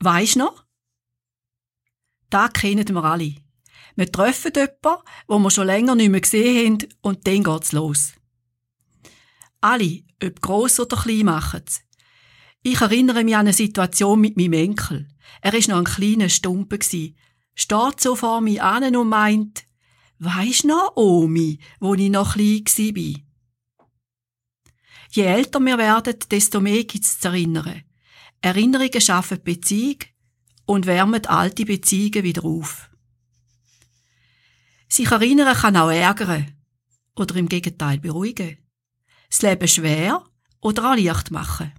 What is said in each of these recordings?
Weisst noch? Da kennen wir alle. Wir treffen jemanden, wo wir schon länger nicht mehr gesehen haben, und dann geht's los. Alle, ob gross oder klein, machen's. Ich erinnere mich an eine Situation mit meinem Enkel. Er war noch ein kleiner Stumpe. Steht so vor mir an und meint, Weisst noch, Omi, wo ich noch klein war? Je älter wir werden, desto mehr gibt's zu erinnern. Erinnerungen schaffen Beziehung und wärmen alte Beziehungen wieder auf. Sich erinnern kann auch ärgern oder im Gegenteil beruhigen. Das Leben schwer oder auch leicht machen.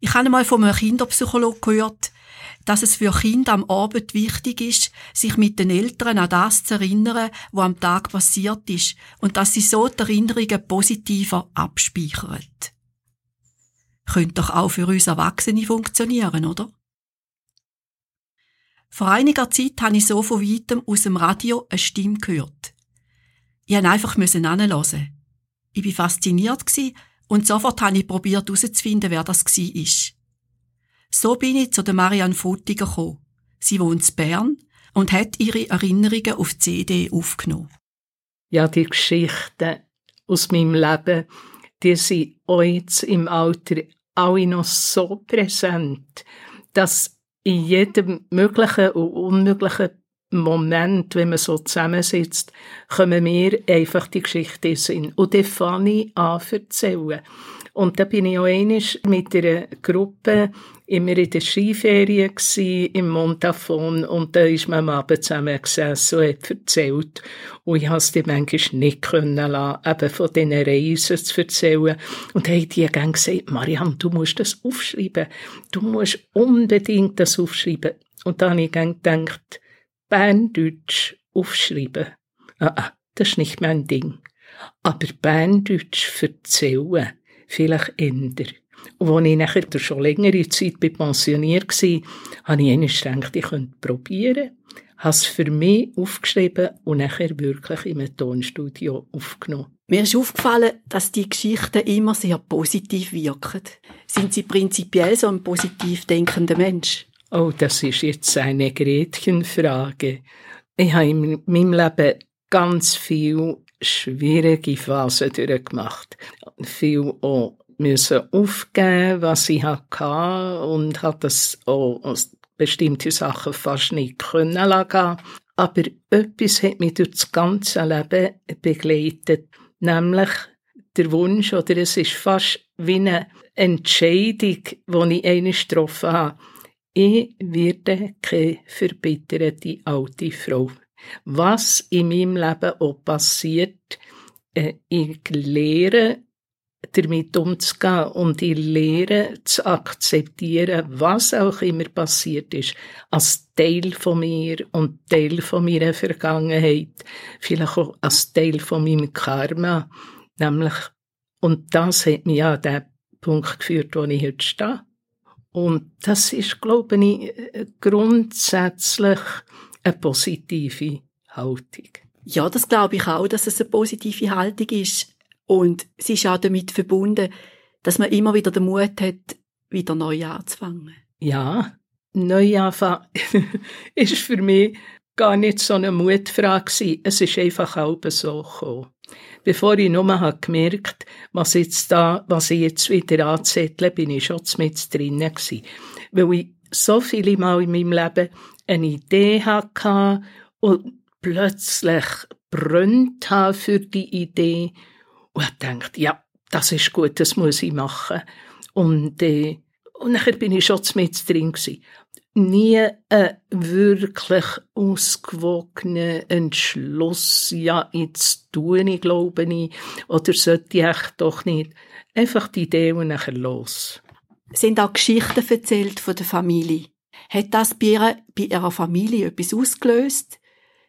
Ich habe einmal von einem Kinderpsychologen gehört, dass es für Kinder am Abend wichtig ist, sich mit den Eltern an das zu erinnern, was am Tag passiert ist, und dass sie so die Erinnerungen positiver abspeichern. Könnte doch auch für uns Erwachsene funktionieren, oder? Vor einiger Zeit habe ich so von weitem aus dem Radio eine Stimme gehört. Ich musste einfach hinhören. Ich war fasziniert und sofort habe ich probiert herauszufinden, wer das war. So bin ich zu der Marianne Frutiger gekommen. Sie wohnt in Bern und hat ihre Erinnerungen auf CD aufgenommen. Ja, die Geschichten aus meinem Leben, die sind heute im Alter alle noch so präsent, dass in jedem möglichen und unmöglichen Moment, wenn man so zusammensitzt, kommen mir einfach die Geschichte in Sinn. Und dann fange ich an erzählen. Und da bin ich auch einmal mit einer Gruppe immer in der Skiferie im Montafon und da ist man am Abend zusammen gesessen und hat erzählt. Und ich konnte es manchmal nicht können lassen, eben von diesen Reisen zu erzählen. Und haben die dann gesagt, Marianne, du musst das aufschreiben. Du musst unbedingt das aufschreiben. Und dann habe ich gedacht, Berndeutsch aufschreiben. Ah, ah, das ist nicht mein Ding. Aber Berndeutsch erzählen, vielleicht ändern. Und als ich nachher schon längere Zeit pensioniert war, habe ich einmal gedacht, ich könnte probieren. habe es für mich aufgeschrieben und nachher wirklich einem Tonstudio aufgenommen. Mir ist aufgefallen, dass die Geschichten immer sehr positiv wirken. Sind Sie prinzipiell so ein positiv denkender Mensch? Oh, das ist jetzt eine Gretchenfrage. Ich habe in meinem Leben ganz viel schwierige Phasen durchgemacht. Viel auch müssen aufgeben, was ich hatte und habe das auch bestimmte Sachen fast nicht können lassen. Aber etwas hat mich durch das ganze Leben begleitet, nämlich der Wunsch, oder es ist fast wie eine Entscheidung, die ich einmal getroffen habe. Ich werde keine verbitterte alte Frau. Was in meinem Leben auch passiert, äh, ich lehre damit umzugehen und ich lehre zu akzeptieren, was auch immer passiert ist, als Teil von mir und Teil von meiner Vergangenheit, vielleicht auch als Teil von meinem Karma, nämlich, und das hat mich an den Punkt geführt, wo ich heute stehe. Und das ist, glaube ich, grundsätzlich eine positive Haltung. Ja, das glaube ich auch, dass es eine positive Haltung ist. Und es ist auch damit verbunden, dass man immer wieder den Mut hat, wieder neu anzufangen. Ja, neu anfangen ist für mich gar nicht so eine Mutfrage. Es ist einfach auch so gekommen. Bevor ich nur habe gemerkt, was jetzt da, was ich jetzt wieder anzettle, bin ich schon mit drinnen. Weil ich so viele Mal in meinem Leben eine Idee hatte und plötzlich brennt für die Idee und habe gedacht, ja, das ist gut, das muss ich machen. Und, äh, und nachher bin ich schon mit drin gewesen. Nie ein wirklich ausgewogener Entschluss, ja, jetzt tue ich, glaube ich, oder sollte ich echt doch nicht. Einfach die Idee und nachher los. Sind auch Geschichten erzählt von der Familie? Hat das bei ihrer, bei ihrer Familie etwas ausgelöst?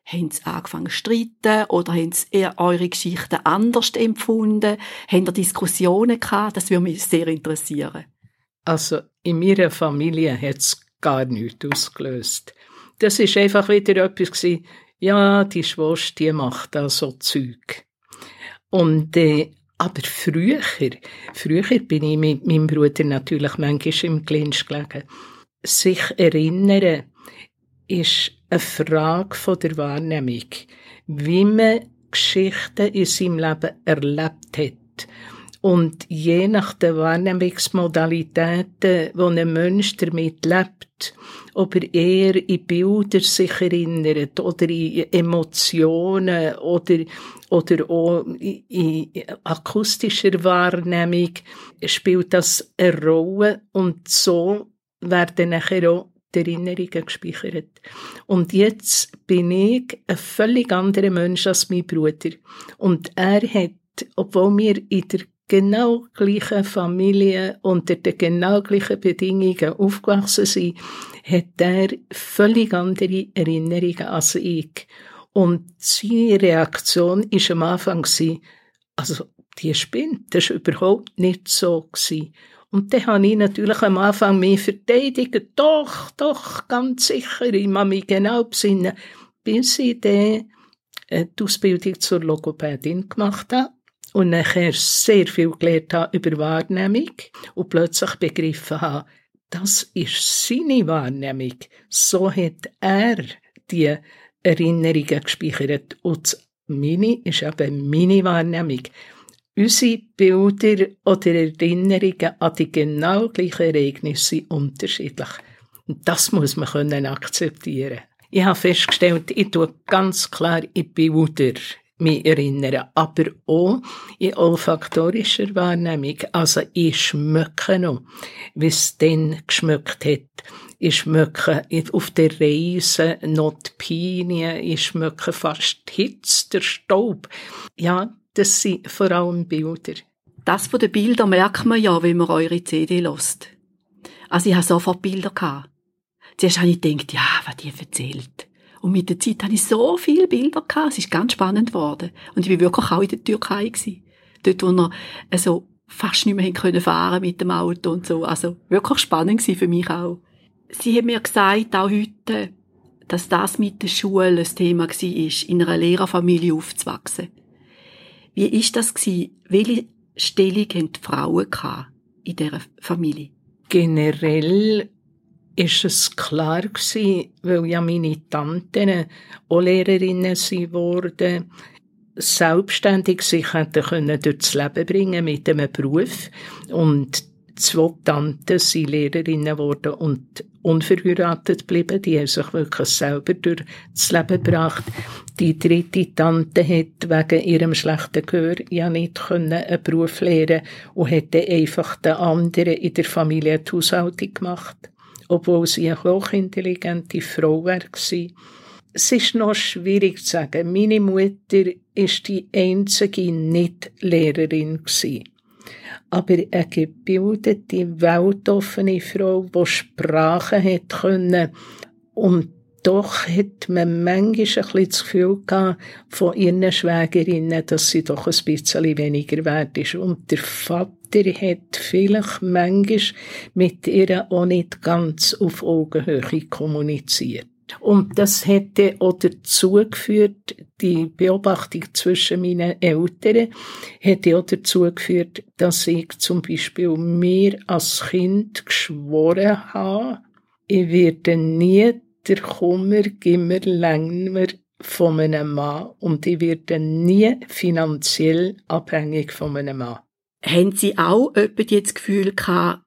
Haben sie angefangen zu streiten oder haben sie eher eure Geschichten anders empfunden? Haben ihr Diskussionen gehabt? Das würde mich sehr interessieren. Also in meiner Familie hat es gar nichts ausgelöst. Das ist einfach wieder etwas gewesen, ja, die Schwester, die macht da so Zeug. Und, äh, aber früher, früher bin ich mit meinem Bruder natürlich manchmal im Clinch gelegen. sich erinnern ist eine Frage von der Wahrnehmung. Wie man Geschichten in seinem Leben erlebt hat. Und je nach den Wahrnehmungsmodalitäten, wo ein Mensch damit lebt, ob er eher in Bilder sich erinnert oder in Emotionen oder, oder auch in akustischer Wahrnehmung, spielt das eine Rolle und so werden nachher auch die Erinnerungen gespeichert. Und jetzt bin ich ein völlig anderer Mensch als mein Bruder. Und er hat, obwohl wir in der genau gleichen Familie unter den genau gleichen Bedingungen aufgewachsen sind, hat er völlig andere Erinnerungen als ich. Und seine Reaktion war am Anfang, also, die spinnt, das war überhaupt nicht so. Gewesen. Und dann habe ich natürlich am Anfang mich verteidigt, doch, doch, ganz sicher, ich muss mich genau besinnen, bis ich dann äh, die Ausbildung zur Logopädin gemacht habe und nachher sehr viel gelernt habe über Wahrnehmung und plötzlich begriffen habe, das ist seine Wahrnehmung. So hat er die Erinnerungen gespeichert. Und meine ist eben meine Wahrnehmung. Unsere Bilder oder Erinnerungen an die genau gleichen Ereignisse sind unterschiedlich. Und das muss man können akzeptieren. Ich habe festgestellt, ich tue ganz klar in Bilder mich erinnern, aber auch in olfaktorischer Wahrnehmung. Also ich schmecke noch, wie es dann geschmeckt hat. Ich schmecke auf der Reise noch die Pinien, ich schmecke fast die Hitze, der Staub. Ja, das sind vor allem Bilder. Das von den Bildern merkt man ja, wenn man eure CD lost. Also ich hatte sofort Bilder. Gehabt. Zuerst habe ich gedacht, ja, was die erzählt. Und mit der Zeit hatte ich so viele Bilder gehabt. Es ist ganz spannend geworden. Und ich war wirklich auch in der Türkei gewesen. Dort, wo wir also fast nicht mehr können fahren mit dem Auto und so. Also wirklich spannend gewesen für mich auch. Sie haben mir gesagt, auch heute, dass das mit der Schule ein Thema war, in einer Lehrerfamilie aufzuwachsen. Wie ist das gewesen? Welche Stellung haben die Frauen in dieser Familie? Generell ist es klar gewesen, weil ja meine Tanten auch Lehrerinnen wurden, selbstständig sich hätten können durchs Leben bringen mit einem Beruf und zwei Tanten sind Lehrerinnen geworden und unverheiratet geblieben. Die haben sich wirklich selber durchs Leben gebracht. Die dritte Tante hat wegen ihrem schlechten Gehör ja nicht können einen Beruf lernen und hätte einfach den anderen in der Familie die Haushaltung gemacht. Obwohl sie eine hochintelligente Frau war. Es ist noch schwierig zu sagen. Meine Mutter ist die einzige Nicht-Lehrerin gewesen aber eine gebildete, weltoffene Frau, die Sprachen hat können. Und doch hat man manchmal ein bisschen das Gefühl gehabt, von ihren Schwägerinnen, dass sie doch ein bisschen weniger wert ist. Und der Vater hat vielleicht manchmal mit ihr auch nicht ganz auf Augenhöhe kommuniziert. Und das hätte auch dazu geführt, die Beobachtung zwischen meinen Eltern hätte auch dazu geführt, dass ich zum Beispiel mir als Kind geschworen habe, ich werde nie der Kummer immer länger von einem Mann und ich werde nie finanziell abhängig von einem Mann. Haben Sie auch etwa das Gefühl gehabt,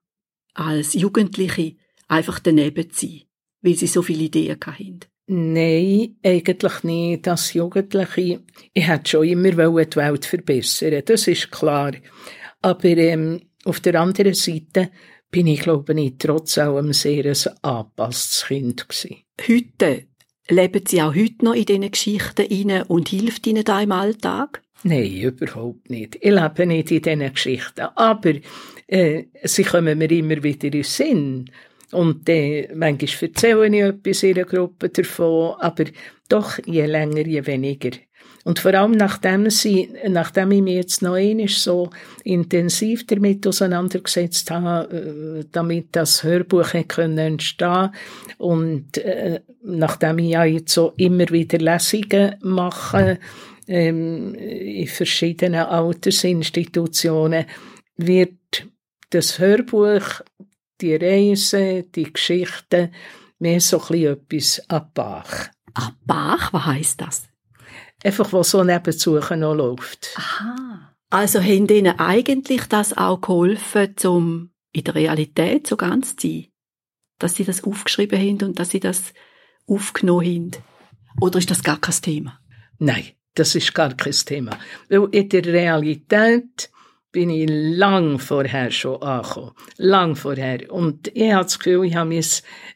als Jugendliche einfach daneben zu sein? Weil sie so viele Ideen hatten? Nein, eigentlich nicht. Als Jugendliche, ich hätte schon immer die Welt verbessern das ist klar. Aber ähm, auf der anderen Seite bin ich, glaube ich, trotz allem sehr ein angepasstes Kind gewesen. Heute, leben Sie auch heute noch in diesen Geschichten rein und hilft Ihnen da im Alltag? Nein, überhaupt nicht. Ich lebe nicht in diesen Geschichten. Aber äh, sie kommen mir immer wieder in den Sinn. Und dann, manchmal erzähle ich etwas in einer Gruppe davon, aber doch je länger, je weniger. Und vor allem nachdem, sie, nachdem ich mich jetzt noch einmal so intensiv damit auseinandergesetzt habe, äh, damit das Hörbuch können entstehen und äh, nachdem ich ja jetzt so immer wieder Lesungen mache ähm, in verschiedenen Altersinstitutionen, wird das Hörbuch die Reisen, die Geschichten, mehr so ein etwas an Bach. An Bach? Was heisst das? Einfach, was so nebenzu noch läuft. Aha. Also haben Ihnen eigentlich das auch geholfen, um in der Realität so ganz zu sein? Dass Sie das aufgeschrieben haben und dass Sie das aufgenommen haben? Oder ist das gar kein Thema? Nein, das ist gar kein Thema. Weil in der Realität bin ich lang vorher schon angekommen. Lang vorher. Und ich habe das Gefühl, ich habe mein,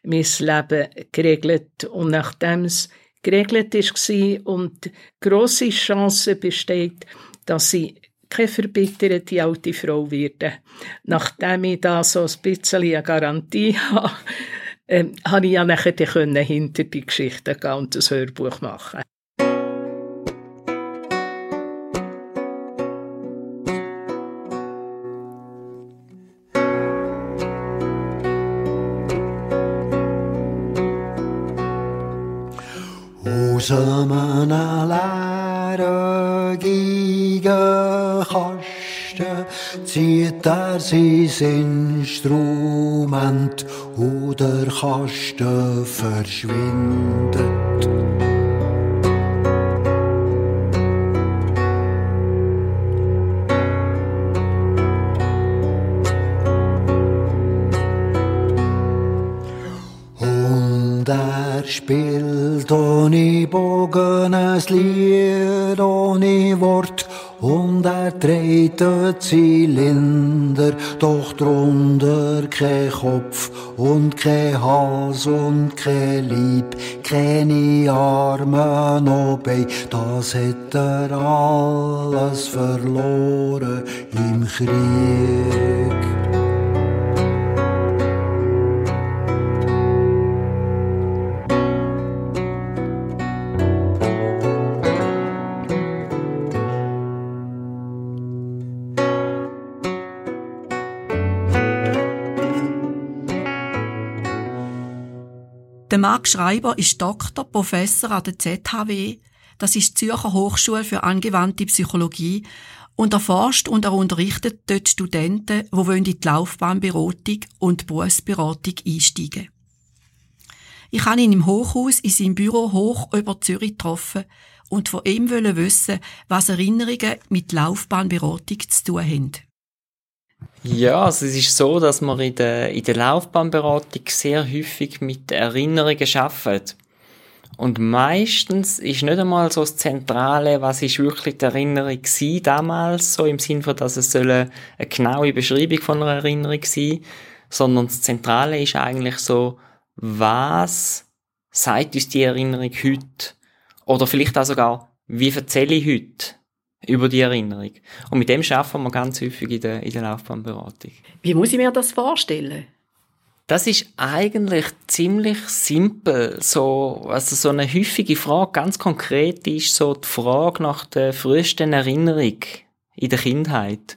mein Leben geregelt. Und nachdem es geregelt war und grosse Chance besteht, dass ich keine verbitterte alte Frau werde. Nachdem ich da so ein bisschen eine Garantie habe, ähm, habe ich ja nachher hinter die Geschichte gehen und ein Hörbuch machen. Zusammen alleine gegen Kasten zieht er sein Instrument oder Kasten verschwindet. Ohne Bogen ein Lied ohne Wort und er dreht den Zylinder, doch drunter kein Kopf und kein Hals und kein Lieb, keine Arme noch bei, das hat er alles verloren im Krieg. Der Marc Schreiber ist Doktor, Professor an der ZHW, das ist die Zürcher Hochschule für angewandte Psychologie, und er forscht und er unterrichtet dort Studenten, die in die Laufbahnberatung und Berufsberatung einsteigen. Ich habe ihn im Hochhaus in seinem Büro hoch über Zürich getroffen und von ihm wissen, was Erinnerungen mit Laufbahnberatung zu tun haben. Ja, also es ist so, dass man in der, in der Laufbahnberatung sehr häufig mit Erinnerungen arbeitet. Und meistens ist nicht einmal so das Zentrale, was ist wirklich die Erinnerung gewesen, damals, so im Sinne von, dass es eine, genaue Beschreibung von einer Erinnerung sein, sondern das Zentrale ist eigentlich so, was sagt uns die Erinnerung heute? Oder vielleicht auch sogar, wie erzähle ich heute? Über die Erinnerung. Und mit dem schaffen wir ganz häufig in der, in der Laufbahnberatung. Wie muss ich mir das vorstellen? Das ist eigentlich ziemlich simpel. So, also so eine häufige Frage, ganz konkret, ist so die Frage nach der frühesten Erinnerung in der Kindheit.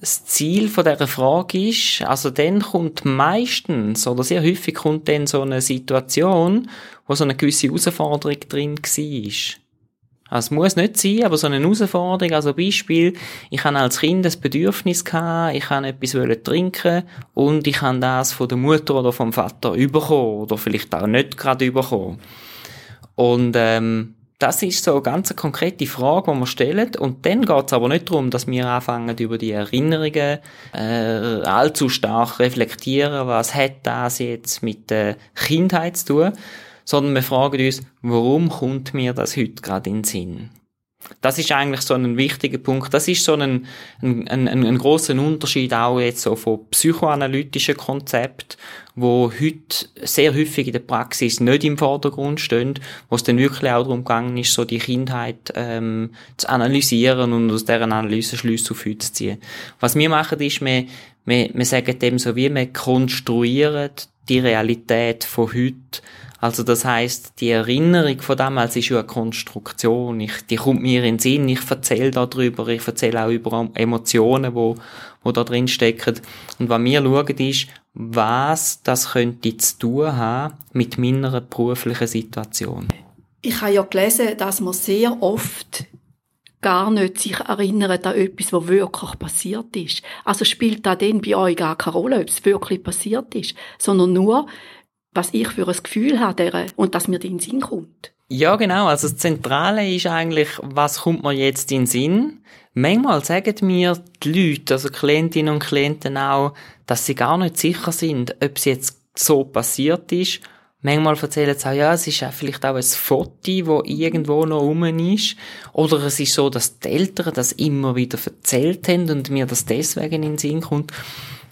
Das Ziel von dieser Frage ist, also dann kommt meistens oder sehr häufig kommt dann so eine Situation, wo so eine gewisse Herausforderung drin war. Also es muss nicht sein, aber so eine Herausforderung, also Beispiel, ich habe als Kind ein Bedürfnis gehabt, ich habe etwas trinken und ich habe das von der Mutter oder vom Vater bekommen oder vielleicht auch nicht gerade bekommen. Und ähm, das ist so eine ganz konkrete Frage, die wir stellen. Und dann geht es aber nicht darum, dass wir anfangen, über die Erinnerungen äh, allzu stark reflektieren, was hat das jetzt mit der Kindheit zu tun, sondern wir fragen uns, warum kommt mir das heute gerade in den Sinn? Das ist eigentlich so ein wichtiger Punkt. Das ist so ein, ein, ein, ein großer Unterschied auch jetzt so von psychoanalytischen Konzepten, wo heute sehr häufig in der Praxis nicht im Vordergrund stehen, wo es dann wirklich auch darum gegangen ist, so die Kindheit ähm, zu analysieren und aus deren Analyse Schlüsse auf heute zu ziehen. Was wir machen, ist, wir, wir, wir sagen dem so, wie wir konstruieren die Realität von heute also das heißt, die Erinnerung von damals ist ja eine Konstruktion. Ich, die kommt mir in den Sinn. Ich erzähle darüber. Ich erzähle auch über Emotionen, wo, wo da drin stecken. Und was wir schauen ist, was das könnte zu tun haben mit meiner beruflichen Situation. Ich habe ja gelesen, dass man sehr oft gar nicht sich erinnern an etwas, was wirklich passiert ist. Also spielt da dann bei euch gar keine Rolle, ob es wirklich passiert ist, sondern nur, was ich für ein Gefühl habe und dass mir in den Sinn kommt. Ja, genau. Also das Zentrale ist eigentlich, was kommt mir jetzt in den Sinn? Manchmal sagen mir die Leute, also Klientinnen und Klienten auch, dass sie gar nicht sicher sind, ob es jetzt so passiert ist. Manchmal erzählen sie auch, ja, es ist auch vielleicht auch ein Foto, das irgendwo noch rum ist. Oder es ist so, dass die Eltern das immer wieder erzählt haben und mir das deswegen in den Sinn kommt.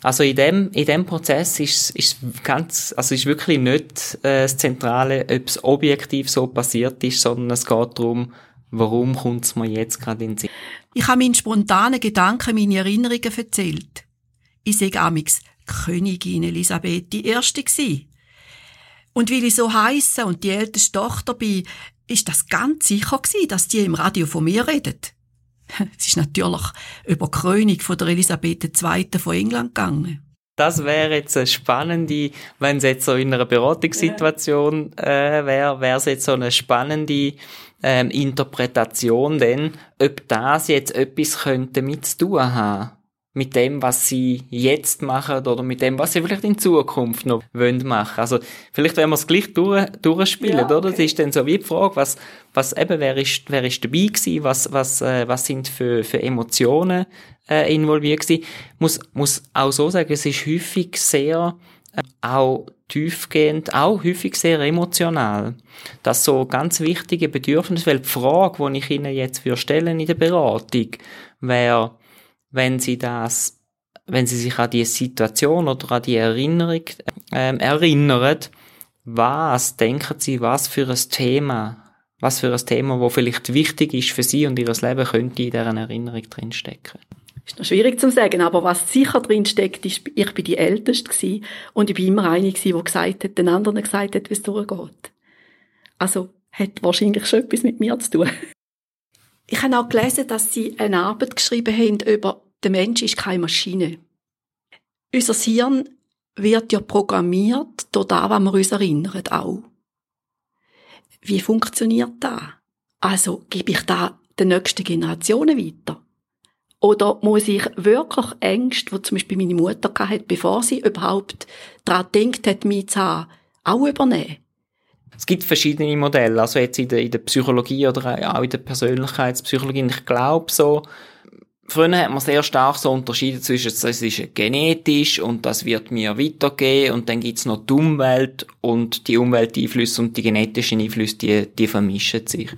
Also in dem, in dem Prozess ist, ist ganz, also ist wirklich nicht äh, das Zentrale, ob es objektiv so passiert ist, sondern es geht darum, warum kommt es mir jetzt gerade in den Sinn. Ich habe meinen spontanen Gedanken meine Erinnerungen erzählt. Ich sage amix Königin Elisabeth die Erste gsi. Und weil ich so heiße und die älteste Tochter bin, ist das ganz sicher gsi, dass die im Radio von mir redet. Es ist natürlich über die Krönung von der Elisabeth II. von England gegangen. Das wäre jetzt eine spannende, wenn es jetzt so in einer Beratungssituation äh, wäre, wäre es jetzt so eine spannende ähm, Interpretation, denn ob das jetzt etwas könnte mit zu tun haben mit dem, was sie jetzt machen oder mit dem, was sie vielleicht in Zukunft noch wollen machen. Also vielleicht, wenn wir es gleich durch, durchspielen, ja, okay. oder? Das ist dann so wie die Frage, was, was eben, wer ist, wer ist dabei gewesen, was, was, äh, was sind für, für Emotionen äh, involviert gewesen. Muss, muss auch so sagen, es ist häufig sehr, äh, auch tiefgehend, auch häufig sehr emotional. Das so ganz wichtige Bedürfnis, weil die Frage, die ich Ihnen jetzt für stellen in der Beratung, wäre, wenn sie das, wenn sie sich an die Situation oder an die Erinnerung ähm, erinnern, was denken sie, was für ein Thema, was für ein Thema, wo vielleicht wichtig ist für sie und ihr Leben, könnte in dieser Erinnerung drinstecken. Ist noch schwierig zu sagen, aber was sicher drinsteckt, ist, ich bin die Älteste gewesen und ich bin immer eine gewesen, die gesagt hat, den anderen gesagt hat, wie es durchgeht. Also, hat wahrscheinlich schon etwas mit mir zu tun. Ich habe auch gelesen, dass sie eine Arbeit geschrieben haben über der Mensch ist keine Maschine. Unser Hirn wird ja programmiert durch das, was wir uns erinnern, auch. Wie funktioniert das? Also, gebe ich da den nächsten Generationen weiter? Oder muss ich wirklich Ängste, die zum Beispiel meine Mutter hatte, bevor sie überhaupt daran denkt hat, mich zu haben, auch übernehmen? Es gibt verschiedene Modelle, also jetzt in der, in der Psychologie oder auch in der Persönlichkeitspsychologie. Ich glaube so, Früher hat man sehr stark so unterschieden zwischen, das ist genetisch und das wird mir weitergehen und dann gibt's noch die Umwelt und die Umwelteinflüsse und die genetischen Einflüsse, die, die vermischen sich.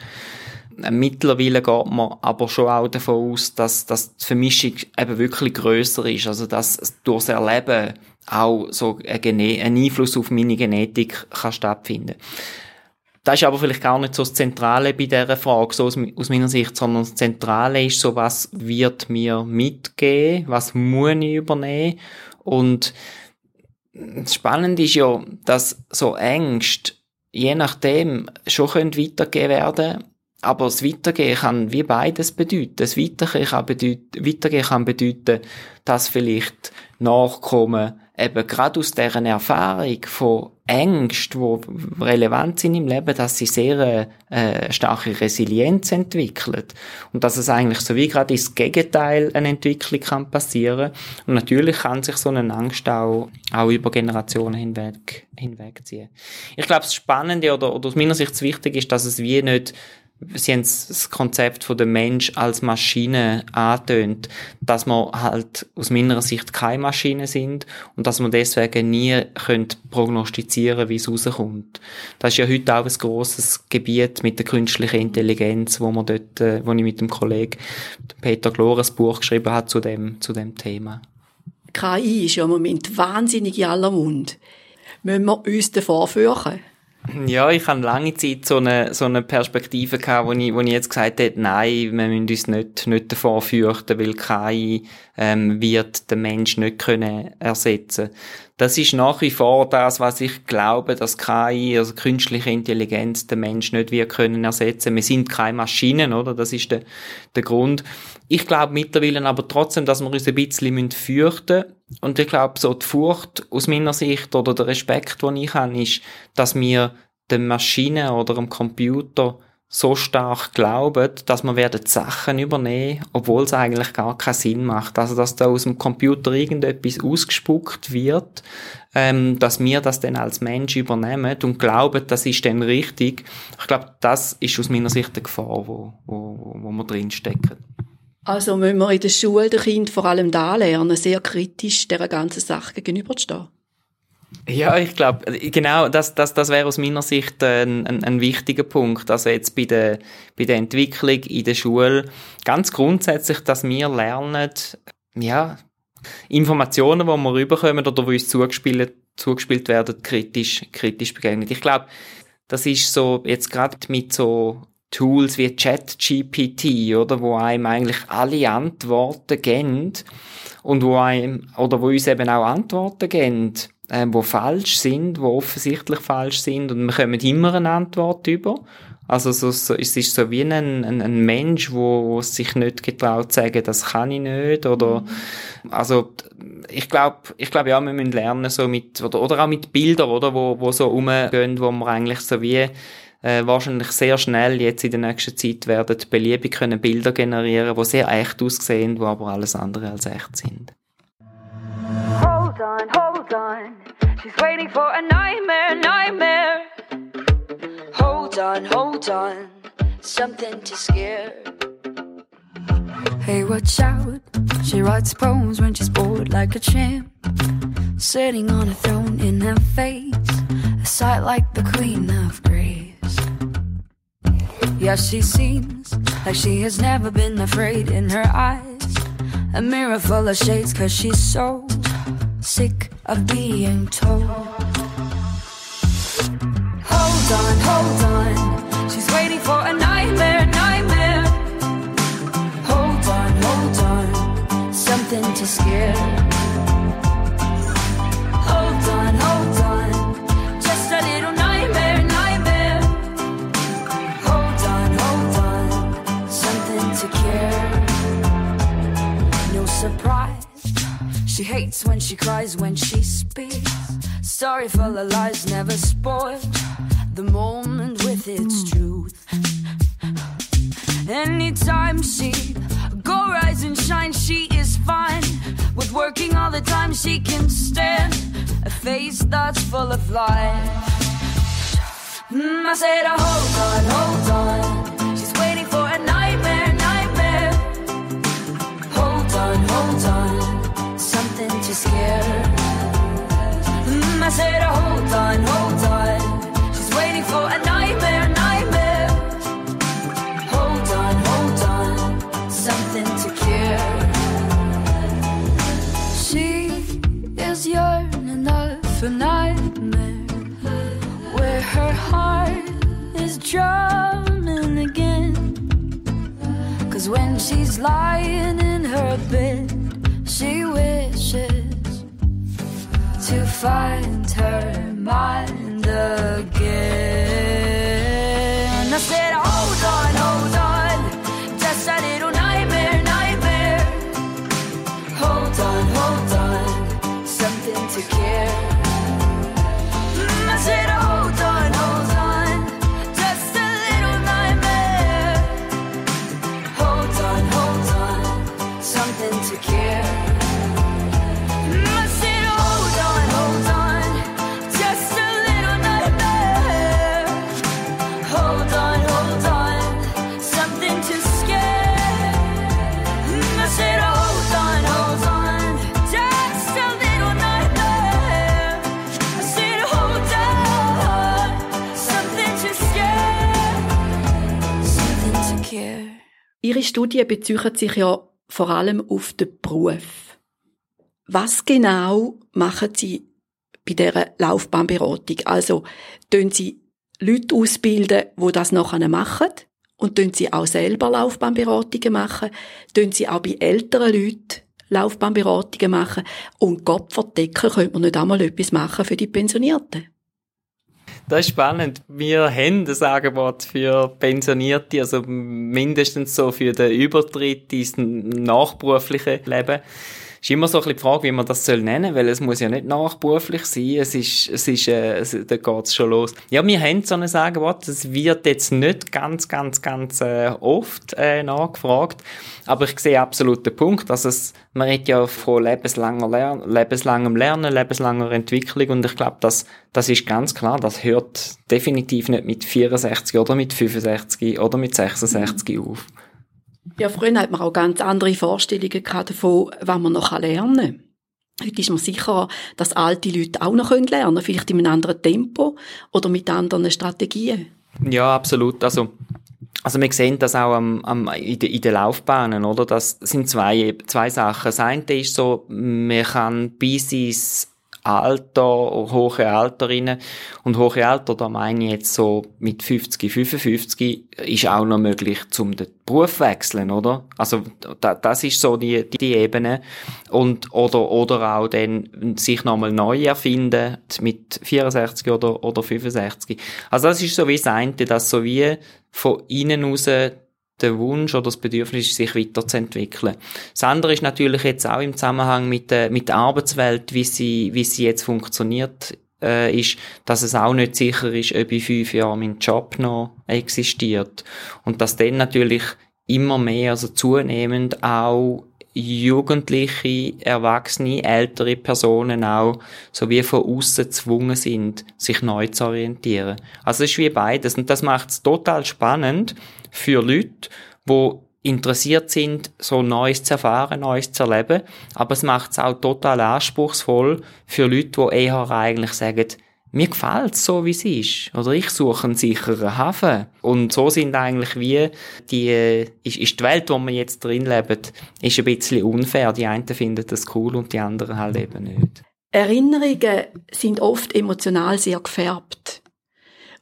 Mittlerweile geht man aber schon auch davon aus, dass, dass die Vermischung eben wirklich grösser ist, also dass durchs Erleben auch so ein, ein Einfluss auf meine Genetik kann stattfinden das ist aber vielleicht gar nicht so das Zentrale bei dieser Frage, so aus, aus, meiner Sicht, sondern das Zentrale ist so, was wird mir mitgehen, was muss ich übernehmen und das Spannende ist ja, dass so Ängste je nachdem schon können weitergehen werden, aber das Weitergehen kann wie beides bedeuten. Das Weitergehen kann bedeuten, Weitergehen kann bedeuten, dass vielleicht Nachkommen eben gerade aus deren Erfahrung von Ängsten, die relevant sind im Leben, dass sie sehr äh, starke Resilienz entwickeln. Und dass es eigentlich so wie gerade ins Gegenteil eine Entwicklung kann passieren. Und natürlich kann sich so eine Angst auch, auch über Generationen hinweg, hinwegziehen. Ich glaube, das Spannende oder, oder aus meiner Sicht das Wichtige ist, dass es wie nicht sie haben das Konzept von der Mensch als Maschine antönt, dass wir halt aus meiner Sicht keine Maschine sind und dass man deswegen nie könnt prognostizieren, wie es rauskommt. Das ist ja heute auch ein grosses Gebiet mit der künstlichen Intelligenz, wo man dort, äh, wo ich mit dem Kollegen Peter Glor ein Buch geschrieben hat zu dem, zu dem Thema. KI ist ja im Moment wahnsinnig in aller Mund. Müssen wir uns davor fürchten? Ja, ich habe lange Zeit so eine, so eine Perspektive gehabt, wo ich, wo ich jetzt gesagt habe, nein, wir müssen uns nicht, nicht davor fürchten, weil KI ähm, wird den Mensch nicht können ersetzen. Das ist nach wie vor das, was ich glaube, dass KI, also künstliche Intelligenz, den Mensch nicht wir können ersetzen. Wir sind keine Maschinen, oder? Das ist der, der Grund. Ich glaube mittlerweile aber trotzdem, dass wir uns ein bisschen fürchten müssen. Und ich glaube, so die Furcht aus meiner Sicht oder der Respekt, den ich habe, ist, dass wir der Maschine oder dem Computer so stark glauben, dass wir werden Sachen übernehmen, obwohl es eigentlich gar keinen Sinn macht. Also, dass da aus dem Computer irgendetwas ausgespuckt wird, ähm, dass wir das dann als Mensch übernehmen und glauben, das ist dann richtig. Ich glaube, das ist aus meiner Sicht eine Gefahr, wo, wo, wo wir drinstecken. Also müssen wir in der Schule den Kindern vor allem da lernen, sehr kritisch dieser ganzen Sache gegenüberzustehen. Ja, ich glaube, genau, das, das, das wäre aus meiner Sicht ein, ein, ein, wichtiger Punkt. Also jetzt bei der, bei der Entwicklung in der Schule ganz grundsätzlich, dass wir lernen, ja, Informationen, die wir rüberkommen oder die uns zugespielt, zugespielt werden, kritisch, kritisch begegnen. Ich glaube, das ist so, jetzt gerade mit so Tools wie ChatGPT, oder, wo einem eigentlich alle Antworten geben und wo einem, oder wo uns eben auch Antworten geben, äh, wo falsch sind, wo offensichtlich falsch sind und wir kommen immer eine Antwort über. Also so, so, es ist so wie ein, ein, ein Mensch, wo, sich nicht getraut zu sagen, das kann ich nicht oder also ich glaube, ich glaube ja, wir müssen lernen so mit oder, oder auch mit Bildern, oder wo, wo so umgehen, wo wir eigentlich so wie äh, wahrscheinlich sehr schnell jetzt in der nächsten Zeit werden beliebig können Bilder generieren, wo sehr echt aussehen, wo aber alles andere als echt sind. Hold on, hold on. She's waiting for a nightmare, nightmare. Hold on, hold on. Something to scare. Hey, watch out. She writes poems when she's bored like a champ. Sitting on a throne in her face. A sight like the queen of grace. Yeah, she seems like she has never been afraid in her eyes. A mirror full of shades, cause she's so sick of being told. Hold on, hold on. She's waiting for a nightmare, nightmare. Hold on, hold on. Something to scare. She hates when she cries, when she speaks. Sorry for the lies, never spoil the moment with its truth. Anytime she go rise and shine, she is fine. With working all the time, she can stand a face that's full of life. Mm, I said, oh, hold on, hold on. She's waiting for a nightmare, nightmare. Hold on, hold on something to scare. Mm, I said, oh, hold on, hold on. She's waiting for a nightmare, nightmare. Hold on, hold on, something to care. She is yearning for nightmare, where her heart is drumming again. Cause when she's lying in her bed, she to find her mind again. Studie bezieht sich ja vor allem auf den Beruf. Was genau machen Sie bei dieser Laufbahnberatung? Also, tun Sie Leute ausbilden, die das nachher machen? Und tun Sie auch selber Laufbahnberatungen machen? Tun Sie auch bei älteren Leuten Laufbahnberatungen machen? Und Gott verdecken, könnte man nicht einmal etwas machen für die Pensionierten? Das ist spannend. Wir haben das Angebot für Pensionierte, also mindestens so für den Übertritt ins nachberufliche Leben. Ist immer so ein bisschen die Frage, wie man das soll nennen, weil es muss ja nicht nachberuflich sein. Es ist, es ist, äh, es, da geht's schon los. Ja, wir haben so ein Sagenwort. Es wird jetzt nicht ganz, ganz, ganz äh, oft äh, nachgefragt, aber ich sehe absolut den Punkt, dass es, man redet ja von lebenslanger Lern lebenslangem Lernen, lebenslanger Entwicklung und ich glaube, das, das ist ganz klar, das hört definitiv nicht mit 64 oder mit 65 oder mit 66 auf. Ja, früher hat man auch ganz andere Vorstellungen gehabt davon, was man noch lernen kann. Heute ist man sicher, dass alte Leute auch noch lernen können, vielleicht in einem anderen Tempo oder mit anderen Strategien. Ja, absolut. Also, also wir sehen das auch am, am, in, de, in den Laufbahnen, oder? Das sind zwei, zwei Sachen. Das eine ist so, man kann bis ins Alter, hohe Alterinnen und hohe Alter, da meine ich jetzt so mit 50, 55, ist auch noch möglich, zum den Beruf wechseln, oder? Also, da, das ist so die, die, die Ebene. Und, oder, oder auch dann sich nochmal neu erfinden, mit 64 oder, oder 65. Also, das ist so wie das eine, dass so wie von innen raus der Wunsch oder das Bedürfnis ist, sich weiterzuentwickeln. Das andere ist natürlich jetzt auch im Zusammenhang mit der, mit der Arbeitswelt, wie sie, wie sie jetzt funktioniert, äh, ist, dass es auch nicht sicher ist, ob in fünf Jahren mein Job noch existiert. Und dass dann natürlich immer mehr, also zunehmend auch Jugendliche, Erwachsene, ältere Personen auch, so wie von außen gezwungen sind, sich neu zu orientieren. Also es ist wie beides. Und das macht es total spannend für Leute, die interessiert sind, so Neues zu erfahren, Neues zu erleben. Aber es macht es auch total anspruchsvoll für Leute, die eher eigentlich sagen, mir gefällt es so, wie es ist. Oder ich suche einen sicheren Hafen. Und so sind eigentlich wie die, ist, ist die Welt, wo wir jetzt drin leben, ist ein bisschen unfair. Die einen finden das cool und die anderen halt eben nicht. Erinnerungen sind oft emotional sehr gefärbt.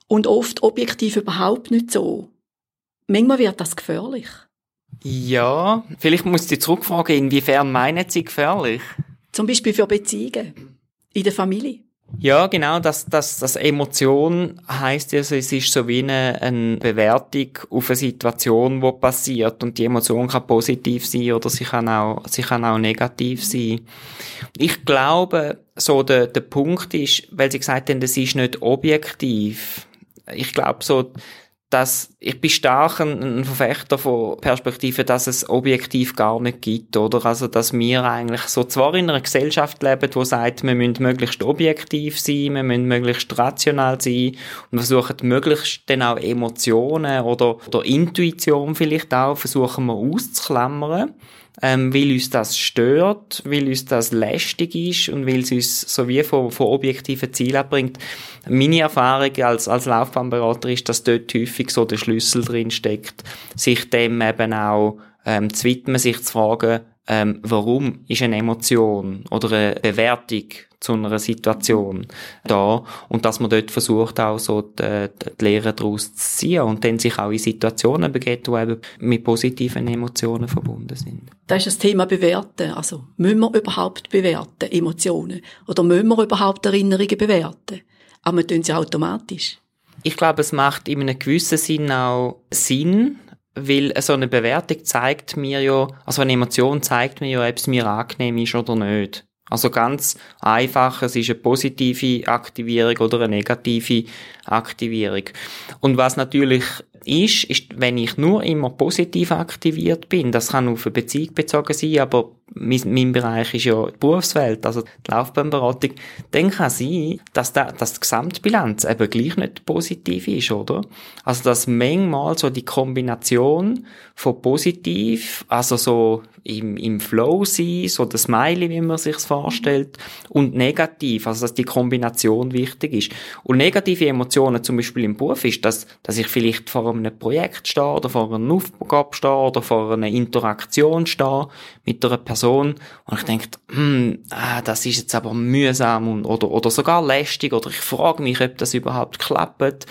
Und oft objektiv überhaupt nicht so. Manchmal wird das gefährlich. Ja, vielleicht muss ich zurückfragen, inwiefern meinen Sie gefährlich? Zum Beispiel für Beziehungen in der Familie. Ja, genau, das, das, das Emotion heißt also, es ist so wie eine, eine Bewertung auf eine Situation, die passiert und die Emotion kann positiv sein oder sie kann auch, sie kann auch negativ sein. Ich glaube, so der, der Punkt ist, weil Sie gesagt haben, das ist nicht objektiv. Ich glaube so, dass ich bin stark ein, Verfechter von Perspektiven, dass es objektiv gar nicht gibt, oder? Also, dass wir eigentlich so zwar in einer Gesellschaft leben, wo sagt, wir müssen möglichst objektiv sein, wir müssen möglichst rational sein und versuchen möglichst dann auch Emotionen oder, oder Intuition vielleicht auch, versuchen wir auszuklammern ähm, weil uns das stört, weil uns das lästig ist und weil es uns so wie von, von objektiven Zielen abbringt. Meine Erfahrung als, als Laufbahnberater ist, dass dort häufig so der Schlüssel drin steckt, sich dem eben auch ähm, zu widmen, sich zu fragen, ähm, warum ist eine Emotion oder eine Bewertung zu einer Situation da und dass man dort versucht auch so die, die Lehre daraus zu ziehen und dann sich auch in Situationen begeht, die eben mit positiven Emotionen verbunden sind. Das ist das Thema Bewerten. Also, müssen wir überhaupt bewerten, Emotionen? Oder müssen wir überhaupt Erinnerungen bewerten? Aber wir tun sie automatisch. Ich glaube, es macht in einem gewissen Sinn auch Sinn, weil so eine Bewertung zeigt mir ja, also eine Emotion zeigt mir ja, ob es mir angenehm ist oder nicht. Also ganz einfach, es ist eine positive Aktivierung oder eine negative Aktivierung. Und was natürlich ist, ist, wenn ich nur immer positiv aktiviert bin, das kann auf eine Beziehung bezogen sein, aber mein, mein Bereich ist ja die Berufswelt, also die Laufbahnberatung, dann kann sein, dass, da, dass die Gesamtbilanz eben gleich nicht positiv ist, oder? Also, dass manchmal so die Kombination von positiv, also so im, im Flow sein, so das Smiley, wie man sich's vorstellt, und negativ, also dass die Kombination wichtig ist. Und negative Emotionen zum Beispiel im Beruf ist, dass, dass ich vielleicht vor einem Projekt stehe oder vor einer Aufgabe stehe oder vor einer Interaktion stehe mit einer Person. Und ich denke, hm, ah, das ist jetzt aber mühsam und, oder, oder sogar lästig oder ich frage mich, ob das überhaupt klappt.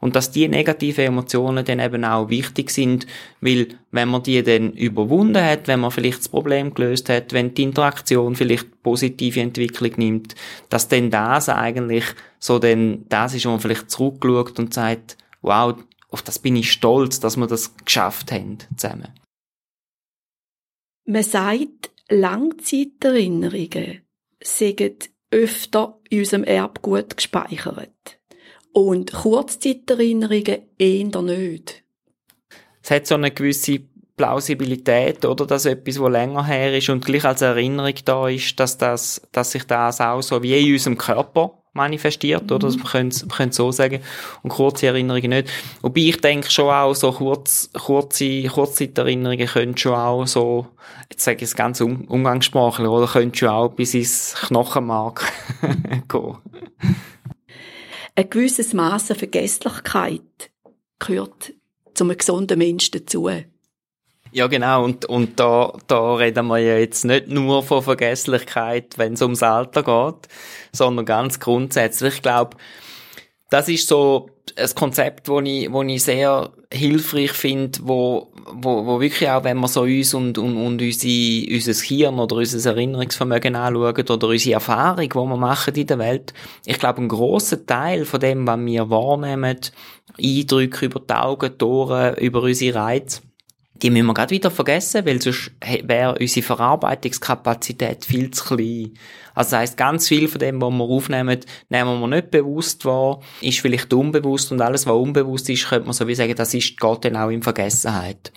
Und dass die negativen Emotionen dann eben auch wichtig sind, weil wenn man die dann überwunden hat, wenn man vielleicht das Problem gelöst hat, wenn die Interaktion vielleicht positive Entwicklung nimmt, dass dann das eigentlich so dann das ist, wo man vielleicht zurückschaut und sagt, wow, auf das bin ich stolz, dass wir das geschafft haben zusammen. Man sagt, Langzeiterinnerungen sind öfter in unserem Erbgut gespeichert. Und Kurzzeiterinnerungen eher nicht. Es hat so eine gewisse Plausibilität, oder? Dass etwas, wo länger her ist und gleich als Erinnerung da ist, dass das, dass sich das auch so wie in unserem Körper manifestiert, oder? Das, man könnte, könnte so sagen. Und kurze Erinnerungen nicht. Wobei ich denke schon auch, so kurz, kurze, Kurzzeiterinnerungen können schon auch so, jetzt sage ich es ganz um, umgangssprachlich, oder? Können schon auch bis ins Knochenmark gehen. Ein gewisses Maß an Vergesslichkeit gehört zum gesunden Menschen dazu. Ja, genau. Und, und da, da reden wir ja jetzt nicht nur von Vergesslichkeit, wenn es ums Alter geht, sondern ganz grundsätzlich. Ich glaube, das ist so ein Konzept, wo ich, wo ich sehr hilfreich finde, wo, wo, wo wirklich auch, wenn wir so uns und, und, und unsere, unser Hirn oder unser Erinnerungsvermögen anschauen oder unsere Erfahrung, die wir machen in der Welt, ich glaube, ein grosser Teil von dem, was wir wahrnehmen, Eindrücke über die Augen, Ohren, über unsere Reize, die müssen wir gerade wieder vergessen, weil sonst wäre unsere Verarbeitungskapazität viel zu klein. Also das heisst, ganz viel von dem, was wir aufnehmen, nehmen wir nicht bewusst wahr, ist vielleicht unbewusst und alles, was unbewusst ist, könnte man so wie sagen, das ist, geht dann auch in Vergessenheit.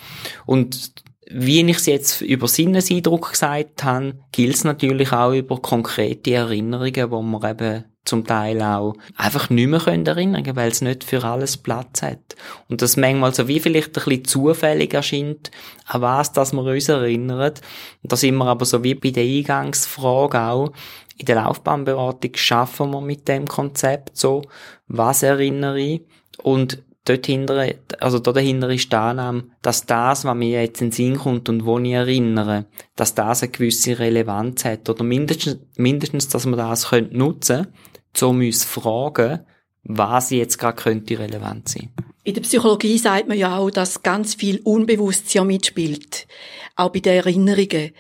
Und wie ich es jetzt über Sinneseindruck gesagt habe, gilt es natürlich auch über konkrete Erinnerungen, wo man eben zum Teil auch einfach nicht mehr können erinnern weil es nicht für alles Platz hat. Und das manchmal so wie vielleicht ein bisschen zufällig erscheint, an was dass wir uns erinnern. Und da sind wir aber so wie bei der Eingangsfrage auch, in der Laufbahnberatung schaffen wir mit dem Konzept so, was erinnere ich und dort hinter, also da dahinter ist die Annahme, dass das, was mir jetzt in den Sinn kommt und wo ich erinnere, dass das eine gewisse Relevanz hat oder mindestens, mindestens dass man das könnte nutzen um uns zu fragen, was jetzt gerade könnte relevant sein. In der Psychologie sagt man ja auch, dass ganz viel Unbewusstsein mitspielt. Auch bei den Erinnerungen.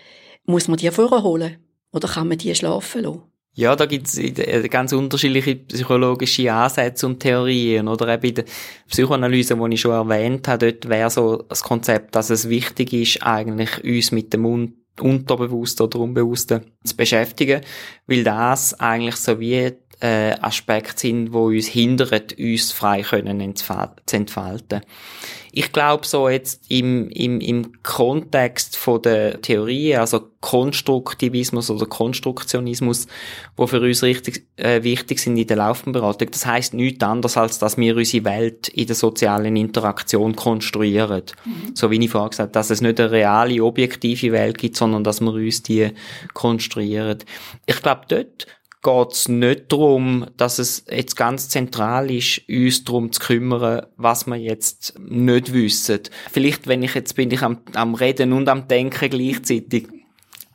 Muss man die vorholen? Oder kann man die schlafen lassen? Ja, da gibt es ganz unterschiedliche psychologische Ansätze und Theorien. Oder eben in der Psychoanalyse, die ich schon erwähnt habe, dort wäre so das Konzept, dass es wichtig ist, eigentlich uns mit dem Un Unterbewussten oder Unbewussten zu beschäftigen, weil das eigentlich so wie äh, Aspekte sind, wo uns hindern, uns frei können zu entfalten. Ich glaube so jetzt im, im, im Kontext von der Theorie, also Konstruktivismus oder Konstruktionismus, wo für uns richtig äh, wichtig sind in der Laufenberatung, das heißt nichts anderes, als dass wir unsere Welt in der sozialen Interaktion konstruieren. Mhm. So wie ich vorher gesagt habe, dass es nicht eine reale, objektive Welt gibt, sondern dass wir uns die konstruieren. Ich glaube, dort geht es nicht darum, dass es jetzt ganz zentral ist, uns darum zu kümmern, was wir jetzt nicht wissen. Vielleicht, wenn ich jetzt bin ich am, am Reden und am Denken gleichzeitig.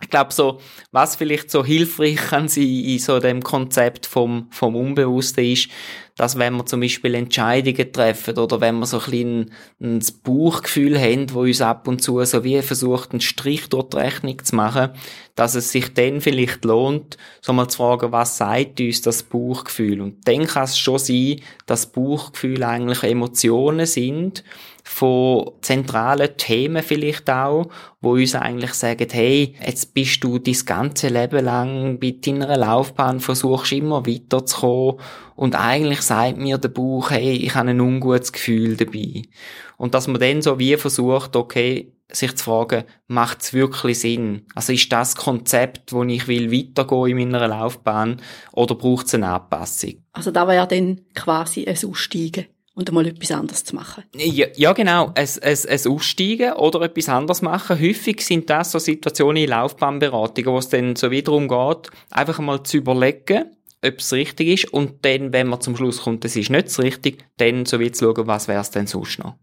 Ich glaube so, was vielleicht so hilfreich kann sein in so dem Konzept vom, vom Unbewussten ist, dass wenn wir zum Beispiel Entscheidungen treffen oder wenn wir so ein bisschen ein Bauchgefühl haben, wo uns ab und zu so wie versucht, einen Strich die Rechnung zu machen, dass es sich dann vielleicht lohnt, so mal zu fragen, was sagt uns das Bauchgefühl? Und dann kann es schon sein, dass Bauchgefühl eigentlich Emotionen sind, von zentralen Themen vielleicht auch, wo uns eigentlich sagen, hey, jetzt bist du dein ganze Leben lang bei deiner Laufbahn, versuchst immer weiterzukommen und eigentlich sagt mir der Bauch, hey, ich habe ein ungutes Gefühl dabei. Und dass man dann so wie versucht, okay, sich zu fragen, macht es wirklich Sinn? Also ist das Konzept, wo ich will weitergehen in meiner Laufbahn oder braucht es eine Anpassung? Also da wäre dann quasi ein Aussteigen und einmal etwas anderes zu machen. Ja, ja genau, ein, ein, ein Aussteigen oder etwas anderes machen. Häufig sind das so Situationen in Laufbahnberatungen, wo es dann so wiederum geht, einfach mal zu überlegen, ob es richtig ist und dann, wenn man zum Schluss kommt, es ist nicht richtig, dann so wie zu schauen, was wäre es denn sonst noch.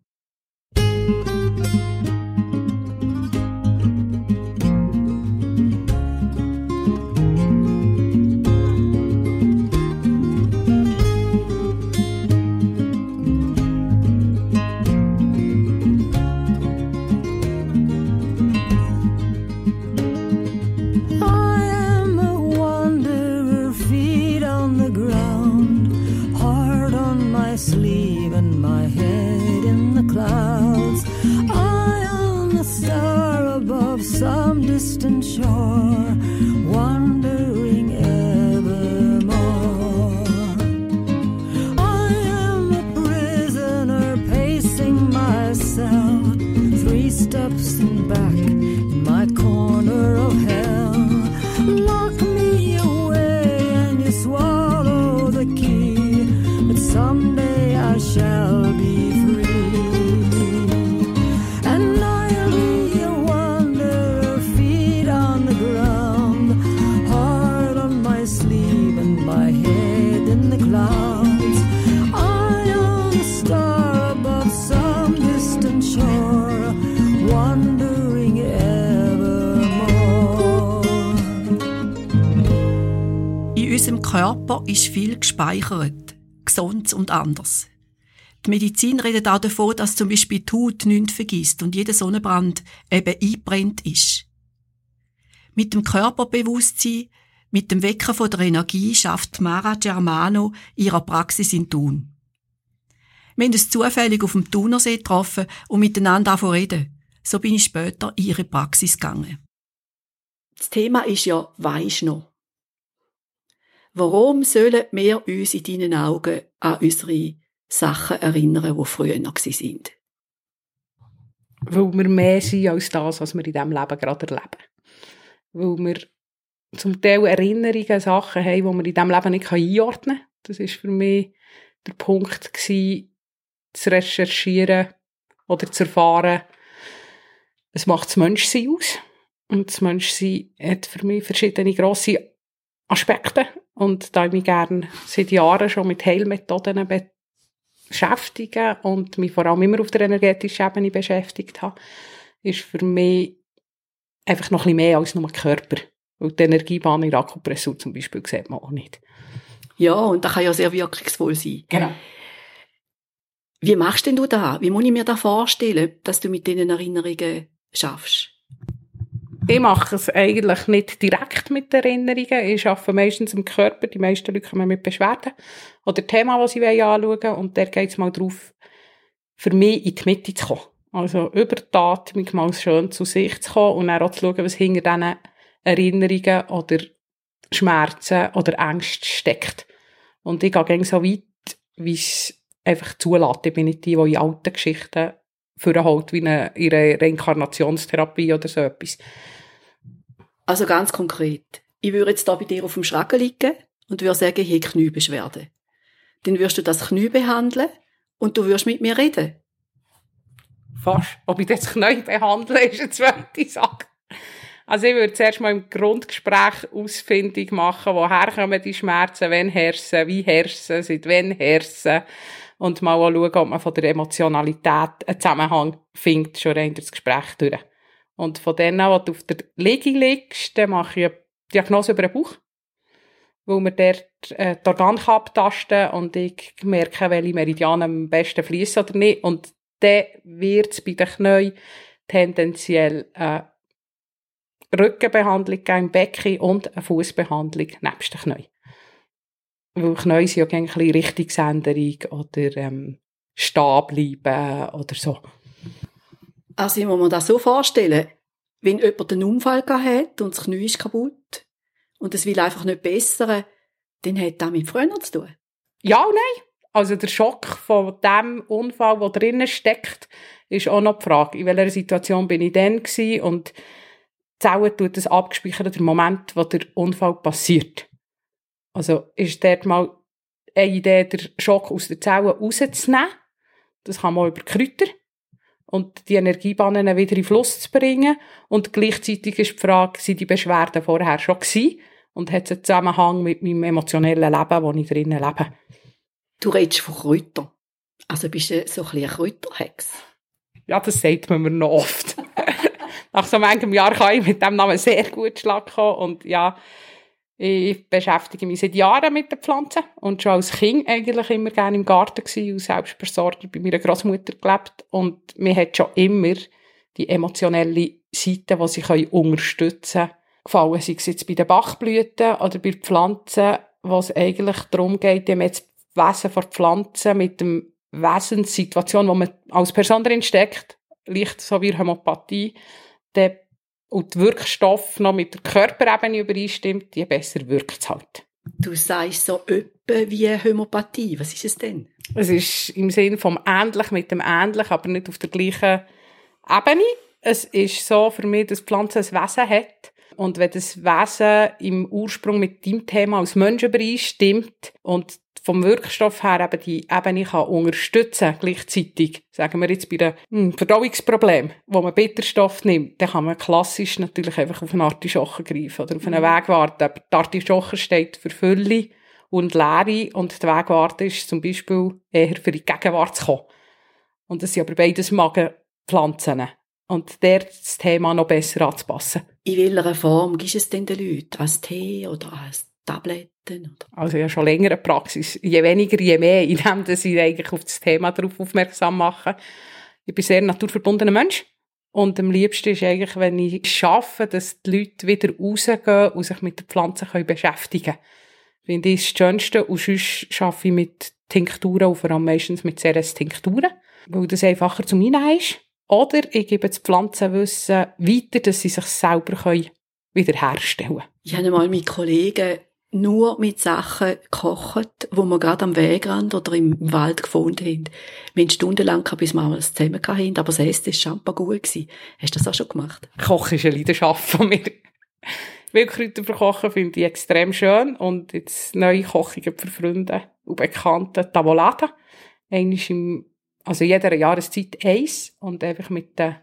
Viel gespeichert, gesund und anders. Die Medizin redet auch davon, dass zum Beispiel die Haut nichts vergisst und jeder Sonnenbrand eben eingebrennt ist. Mit dem Körperbewusstsein, mit dem Wecken von der Energie schafft Mara Germano ihre Praxis in Thun. Wir haben uns zufällig auf dem Thunersee getroffen und miteinander davon reden. So bin ich später in ihre Praxis gegangen. Das Thema ist ja «Weisst noch?» Warum sollen wir uns in deinen Augen an unsere Sachen erinnern, die früher noch sind? Weil wir mehr sind als das, was wir in diesem Leben gerade erleben. Weil wir zum Teil Erinnerungen, Sachen haben, die wir in diesem Leben nicht einordnen können. Das war für mich der Punkt, gewesen, zu recherchieren oder zu erfahren, es macht das Menschsein aus. Und das Menschsein hat für mich verschiedene grosse Aspekte. Und da ich mich gerne seit Jahren schon mit Heilmethoden beschäftige und mich vor allem immer auf der energetischen Ebene beschäftigt habe, ist für mich einfach noch ein bisschen mehr als nur Körper. Weil die Energiebahn in der Akupressur zum Beispiel sieht man auch nicht. Ja, und das kann ja sehr wirkungsvoll sein. Genau. Wie machst denn du das? Wie muss ich mir das vorstellen, dass du mit diesen Erinnerungen schaffst? Ich mache es eigentlich nicht direkt mit Erinnerungen. Ich arbeite meistens im Körper. Die meisten Leute kommen mit Beschwerden oder Thema, das sie anschauen wollen. Und da geht es mal drauf, für mich in die Mitte zu kommen. Also über die Atmung mal schön zu sich zu kommen und dann auch zu schauen, was hinter diesen Erinnerungen oder Schmerzen oder Ängste steckt. Und ich gehe so weit, wie es einfach zulässt. Ich bin nicht die, die in alten Geschichten vorholt, wie eine, ihre Reinkarnationstherapie oder so etwas. Also ganz konkret. Ich würde jetzt da bei dir auf dem Schragen liegen und würde sagen, ich habe Kniebeschwerden. Dann wirst du das Knie behandeln und du wirst mit mir reden. Fast. Ob ich das Knie behandle, ist eine zweite Sache. Also ich würde zuerst mal im Grundgespräch Ausfindung machen, woher kommen die Schmerzen, wann herrschen, wie herrschen, seit wann herrschen und mal auch schauen, ob man von der Emotionalität einen Zusammenhang findet, schon rein das Gespräch durch. Und von denen, wo du auf der Liege liegst, dann mache ich eine Diagnose über den Bauch, wo man dort äh, die Organe abtasten und ich merke, welche Meridianen am besten fließen oder nicht. Und dann wird es bei den Knien tendenziell äh, Rückenbehandlung geben im Becken und eine Fußbehandlung nebst den Knien. Weil Knie sind ja gerne ein bisschen Richtungsänderung oder ähm, stehen bleiben oder so. Also ich muss mir das so vorstellen, wenn jemand einen Unfall hat und das Knie ist kaputt und es will einfach nicht bessern, dann hat das mit Freunden zu tun. Ja und nein. Also der Schock von dem Unfall, der drinnen steckt, ist auch noch die Frage, in welcher Situation bin ich dann gewesen und die Zelle tut das abgespeichert, der Moment, wo der Unfall passiert. Also ist dort mal eine Idee, den Schock aus der Zelle rauszunehmen. Das kann man über Kräuter und die Energiebahnen wieder in Fluss zu bringen. Und gleichzeitig ist die Frage, sind die Beschwerden vorher schon gewesen? Und hat es einen Zusammenhang mit meinem emotionellen Leben, wo ich drinnen lebe? Du redest von Kräutern. Also bist du so ein bisschen Kräuterhex. Ja, das sagt man mir noch oft. Nach so manchem Jahr kann ich mit dem Namen sehr gut Schlag kommen. Und ja, ich beschäftige mich seit Jahren mit den Pflanzen und schon als Kind eigentlich immer gerne im Garten gewesen und Selbstversorger bei meiner Großmutter gelebt. Und mir hat schon immer die emotionelle Seite, die sie unterstützen können, gefallen, sei es jetzt bei den Bachblüten oder bei den Pflanzen, wo es eigentlich darum geht, dem jetzt Wesen von Pflanzen mit dem Wesenssituation, wo man als Person drin steckt, leicht so wie Hämopathie, dann und der Wirkstoff noch mit der Körperebene übereinstimmt, je besser wirkt es halt. Du sagst so öppe wie Homöopathie. Was ist es denn? Es ist im Sinn vom ähnlich mit dem ähnlich, aber nicht auf der gleichen Ebene. Es ist so für mich, dass die Pflanze ein Wesen hat. Und wenn das Wesen im Ursprung mit deinem Thema als Mensch übereinstimmt und vom Wirkstoff her eben die Ebene kann unterstützen, gleichzeitig, sagen wir jetzt bei einem hm, Verdauungsproblem, wo man Bitterstoff nimmt, dann kann man klassisch natürlich einfach auf eine Artischoche greifen oder auf einen Wegwarte. Aber die Artischoche steht für Fülle und Leere und die Wegwarte ist zum Beispiel eher für die Gegenwart zu kommen. Und das sind aber beides Magenpflanzen. Und der das Thema noch besser anzupassen. In welcher Form gibst du es denn den Leuten? Als Tee oder als Tabletten? Oder? Also ja schon längere Praxis. Je weniger, je mehr, indem ich eigentlich auf das Thema darauf aufmerksam mache. Ich bin ein sehr naturverbundener Mensch. Und am liebsten ist eigentlich, wenn ich schaffe, dass die Leute wieder rausgehen und sich mit den Pflanzen können beschäftigen können. Finde ich das Schönste. Und sonst arbeite ich mit Tinkturen und vor allem meistens mit CRS-Tinkturen, weil das einfacher zum Einnehmen ist. Oder ich gebe das Pflanzenwissen weiter, dass sie sich selber können wiederherstellen können. Ich habe einmal mit Kollegen nur mit Sachen gekocht, wo wir gerade am Wegrand oder im Wald gefunden haben. Wir haben stundenlang gehabt, bis wir alles zusammen hatten, aber das Essen war scheinbar gut. Gewesen. Hast du das auch schon gemacht? Kochen ist eine Leidenschaft von mir. Wildkräuter verkochen finde ich extrem schön und jetzt neue Kochungen für Freunde und Bekannte, Tavolata. Einmal im, also jeder Jahreszeit eins und einfach mit den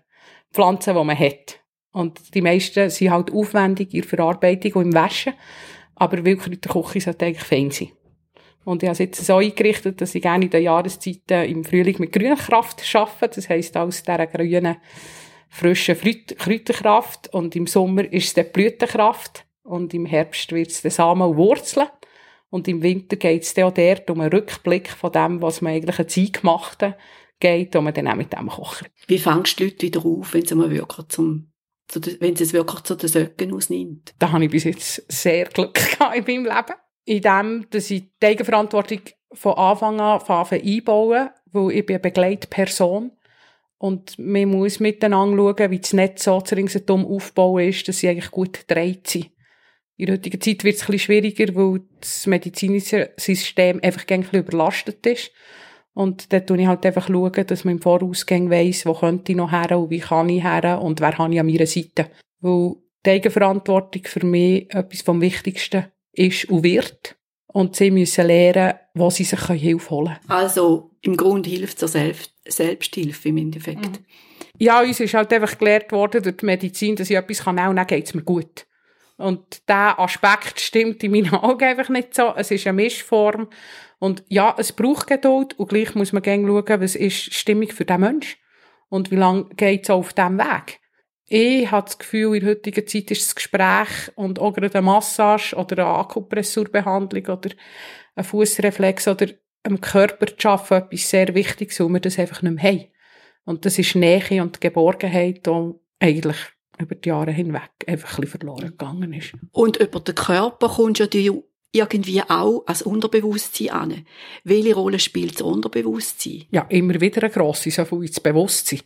Pflanzen, die man hat. Und die meisten sind halt aufwendig in der Verarbeitung und im Waschen, aber Wildkräuterkoche sollte eigentlich fein sein. Und ich habe es jetzt so eingerichtet, dass ich gerne in den Jahreszeiten im Frühling mit grüner Kraft arbeite. Das heisst, aus dieser grünen, frischen Kräuterkraft. Und im Sommer ist es dann Blütenkraft. Und im Herbst wird es dann Samen und Wurzeln. Und im Winter geht es dann auch dort um einen Rückblick von dem, was man eigentlich eine Zeit gemacht hat, geht, und man dann auch mit dem kocht. Wie fängst du die Leute wieder auf, wenn sie mal wirklich zum, zu den, wenn sie es wirklich zu den Söcken ausnimmt? Da habe ich bis jetzt sehr Glück gehabt in meinem Leben. In dem, dass ich die Eigenverantwortung von Anfang an Anfang an einbauen, weil ich bin eine Begleitperson. Und man muss miteinander schauen, wie das Netz so zu ringsherum aufbauen ist, dass sie eigentlich gut gedreht sind. In der heutigen Zeit wird es ein bisschen schwieriger, weil das medizinische System einfach ein bisschen überlastet ist. Und dort schaue ich halt einfach, schauen, dass man im Vorausgang weiss, wo könnte ich noch her und wie kann ich her und wer habe ich an meiner Seite. Weil die Eigenverantwortung für mich etwas vom Wichtigsten ist und wird. Und sie müssen lernen, wo sie sich Hilfe holen können. Also, im Grunde hilft zur Selbst Selbsthilfe im Endeffekt. Ja, uns ist halt einfach gelehrt worden durch die Medizin, dass ich etwas kann und dann geht's mir gut. Und der Aspekt stimmt in meinen Augen einfach nicht so. Es ist eine Mischform. Und ja, es braucht Geduld und gleich muss man gerne schauen, was ist stimmig für den Mensch und wie lange geht es auf diesem Weg. Ich habe das Gefühl, in der heutigen Zeit ist das Gespräch und auch gerade eine Massage oder eine Akupressurbehandlung oder ein Fußreflex oder am Körper zu arbeiten etwas sehr Wichtiges, weil wir das einfach nicht mehr haben. Und das ist Nähe und Geborgenheit, die eigentlich über die Jahre hinweg einfach ein bisschen verloren gegangen ist. Und über den Körper kommst ja du irgendwie auch als Unterbewusstsein an. Welche Rolle spielt das Unterbewusstsein? Ja, immer wieder eine grosse, so viel ins Bewusstsein.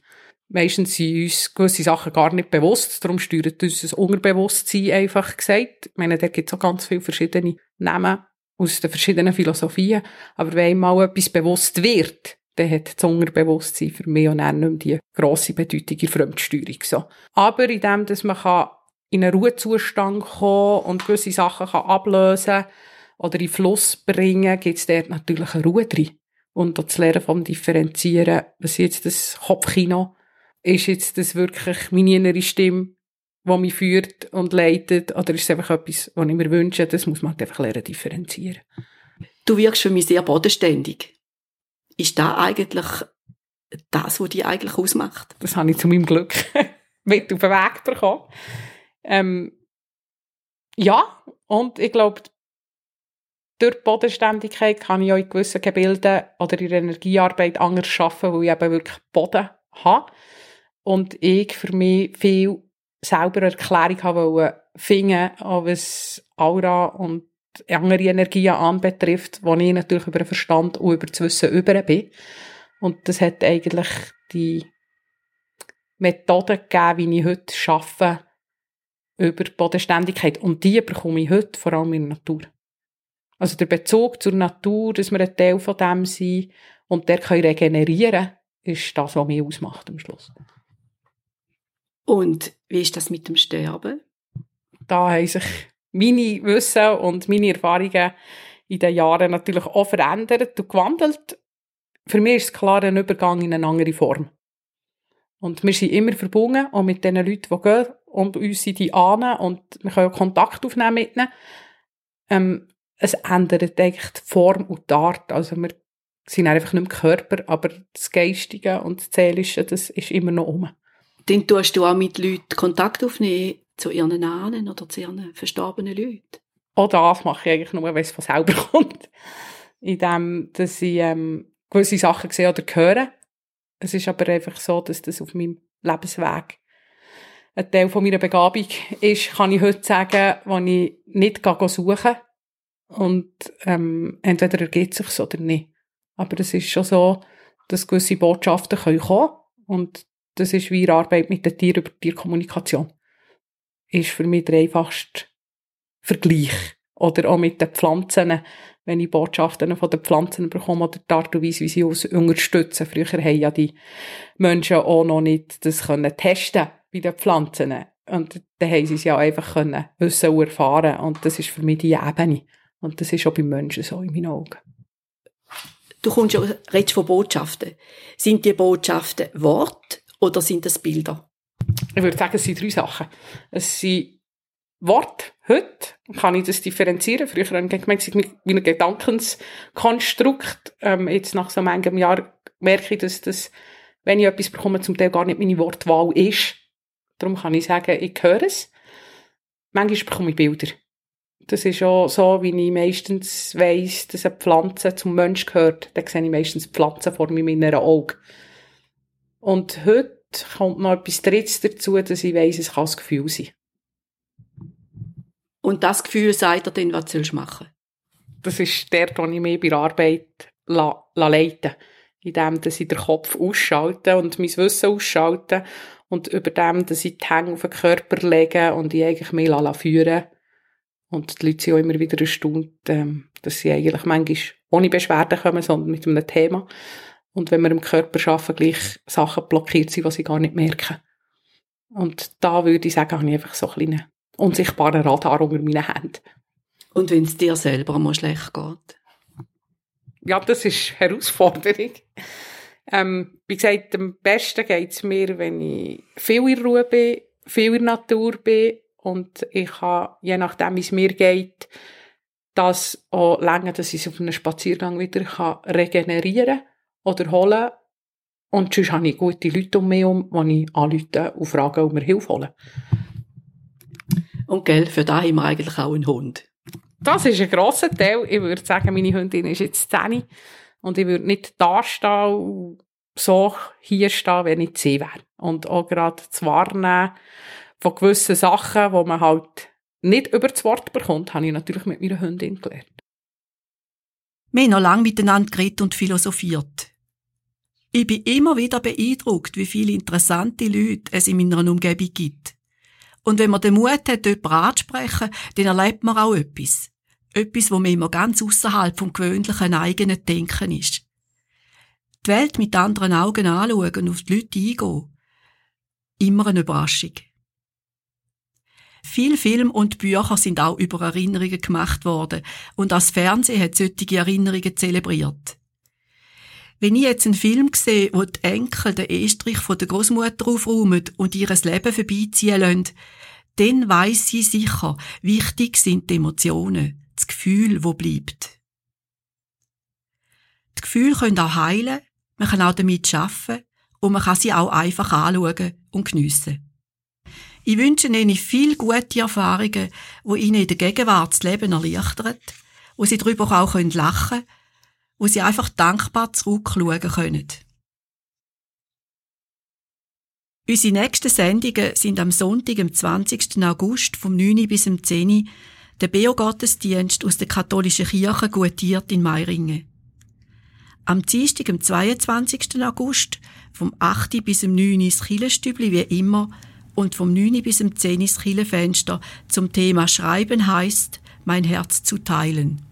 Meistens sind uns gewisse Sachen gar nicht bewusst, darum steuert uns das Unterbewusstsein einfach gesagt. Ich meine, da gibt es auch ganz viele verschiedene Namen aus den verschiedenen Philosophien. Aber wenn einmal etwas bewusst wird, dann hat das Unterbewusstsein für mich dann nicht mehr die grosse Bedeutung in Fremdsteuerung. So. Aber in dem, dass man kann in einen Ruhezustand kommen und gewisse Sachen kann ablösen oder in Fluss bringen, gibt es dort natürlich eine Ruhe drin. Und das Lernen vom Differenzieren, was ist jetzt das Kopfkino, ist jetzt das wirklich meine innere Stimme, die mich führt und leitet, oder ist es einfach etwas, was ich mir wünsche, das muss man halt einfach lernen differenzieren. Du wirkst für mich sehr bodenständig. Ist da eigentlich das, was dich eigentlich ausmacht? Das habe ich zu meinem Glück mit auf den Weg bekommen. Ähm, ja, und ich glaube, durch die Bodenständigkeit kann ich auch in gewissen Gebilden oder in der Energiearbeit anders arbeiten, weil ich eben wirklich Boden habe. Und ich für mich viel selber Erklärung habe finden, auch was Aura und andere Energien anbetrifft, wo ich natürlich über den Verstand und über das Wissen über bin. Und das hat eigentlich die Methode gegeben, wie ich heute arbeite, über die Bodenständigkeit. Und die bekomme ich heute vor allem in der Natur. Also der Bezug zur Natur, dass wir ein Teil von dem sind und der kann regenerieren, ist das, was mich ausmacht am Schluss. Und wie ist das mit dem Sterben? Da haben sich meine Wissen und meine Erfahrungen in den Jahren natürlich auch verändert und gewandelt. Für mich ist es klar ein Übergang in eine andere Form. Und wir sind immer verbunden, auch mit den Leuten, die gehen und uns sind die ahnen und wir können auch Kontakt aufnehmen mit ihnen. Ähm, es ändert eigentlich die Form und die Art. Also wir sind einfach nicht mehr Körper, aber das Geistige und das Seelische, das ist immer noch um. Dann tust du auch mit Leuten Kontakt aufnehmen zu ihren Ahnen oder zu ihren verstorbenen Leuten. Auch das mache ich eigentlich nur, wenn es von selber kommt. In dem, dass ich ähm, gewisse Sachen sehe oder höre. Es ist aber einfach so, dass das auf meinem Lebensweg ein Teil von meiner Begabung ist, kann ich heute sagen, wenn ich nicht suchen und ähm, entweder ergeht es sich oder nicht. Aber es ist schon so, dass gewisse Botschaften kommen können und das ist wie Arbeit mit den Tieren über Tierkommunikation. Ist für mich der einfachste Vergleich. Oder auch mit den Pflanzen, wenn ich Botschaften von den Pflanzen bekomme oder die Art und Weise, wie sie uns unterstützen. Früher haben ja die Menschen auch noch nicht das können testen bei den Pflanzen. Und dann haben sie es ja einfach können wissen und erfahren. Und das ist für mich die Ebene. Und das ist auch beim Menschen so in meinen Augen. Du kommst ja, redest von Botschaften. Sind die Botschaften Wort oder sind das Bilder? Ich würde sagen, es sind drei Sachen. Es sind Worte. Heute kann ich das differenzieren. Früher habe ich gemeint, es ist wie ein Gedankenskonstrukt. Ähm, jetzt nach so manchem Jahr merke ich, dass das, wenn ich etwas bekomme, zum Teil gar nicht meine Wortwahl ist. Darum kann ich sagen, ich höre es. Manchmal bekomme ich Bilder. Das ist auch so, wie ich meistens weiss, dass eine Pflanze zum Mensch gehört. Dann sehe ich meistens Pflanzen vor mir in meinen Augen. Und heute kommt noch etwas Drittes dazu, dass ich weiss, es kann das Gefühl sein. Und das Gefühl sagt er dann, was du machen Das ist der, wo ich mich bei der Arbeit la, la leiten Indem dass ich den Kopf ausschalte und mein Wissen ausschalte und über dem, dass ich die Hänge auf den Körper lege und ich eigentlich mich führen Und die Leute sind auch immer wieder erstaunt, ähm, dass sie eigentlich manchmal ohne Beschwerden kommen, sondern mit einem Thema. Und wenn wir im Körper arbeiten, gleich Sachen blockiert sind, die sie gar nicht merken. Und da würde ich sagen, habe ich einfach so einen kleinen unsichtbaren Radar unter meinen Händen. Und wenn es dir selber mal schlecht geht? Ja, das ist eine Herausforderung. Ähm, wie gesagt, am besten geht es mir, wenn ich viel in Ruhe bin, viel in der Natur bin und ich kann, je nachdem, wie es mir geht, das auch länger, dass ich auf einem Spaziergang wieder kann regenerieren kann oder holen und sonst habe ich gute Leute um mich herum, die ich anrufe und frage und mir Hilfe holen. Und gell, für da haben wir eigentlich auch einen Hund. Das ist ein grosser Teil. Ich würde sagen, meine Hündin ist jetzt 10 und ich würde nicht da stehen und so hier stehen, wenn ich sie wäre. Und auch gerade zu warnen von gewissen Sachen, wo man halt nicht über das Wort bekommt, habe ich natürlich mit meiner Hündin gelernt. Wir haben noch lange miteinander geredet und philosophiert. Ich bin immer wieder beeindruckt, wie viele interessante Leute es in meiner Umgebung gibt. Und wenn man den Mut hat, jemanden anzusprechen, dann erlebt man auch etwas. Etwas, wo man immer ganz außerhalb vom gewöhnlichen eigenen Denken ist. Die Welt mit anderen Augen anschauen und auf die Leute eingehen. Immer eine Überraschung. Viele Filme und Bücher sind auch über Erinnerungen gemacht worden und das Fernsehen hat solche Erinnerungen zelebriert. Wenn ich jetzt einen Film sehe, wo die Enkel den Estrich von der Großmutter aufräumen und ihres Leben vorbeiziehen lassen, dann weiss sie sicher, wichtig sind die Emotionen, das Gefühl, wo bleibt. Die Gefühle können auch heilen, man kann auch damit arbeiten und man kann sie auch einfach anschauen und geniessen. Ich wünsche Ihnen viel gute Erfahrungen, wo Ihnen in der Gegenwart das Leben erleichtern, wo Sie darüber auch lachen können, wo sie einfach dankbar zurückschauen können. Unsere nächsten Sendungen sind am Sonntag, am 20. August vom 9. bis zum 10. der Beogottesdienst aus der katholischen Kirche Gutiert in Meiringen. Am Dienstag, am 22. August vom 8. bis zum 9. ins Kirchenstübli wie immer und vom 9. bis zum 10. ins Kirchenfenster zum Thema Schreiben heißt mein Herz zu teilen.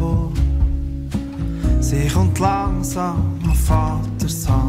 vol. Zij komt langzaam, mijn vaders hand.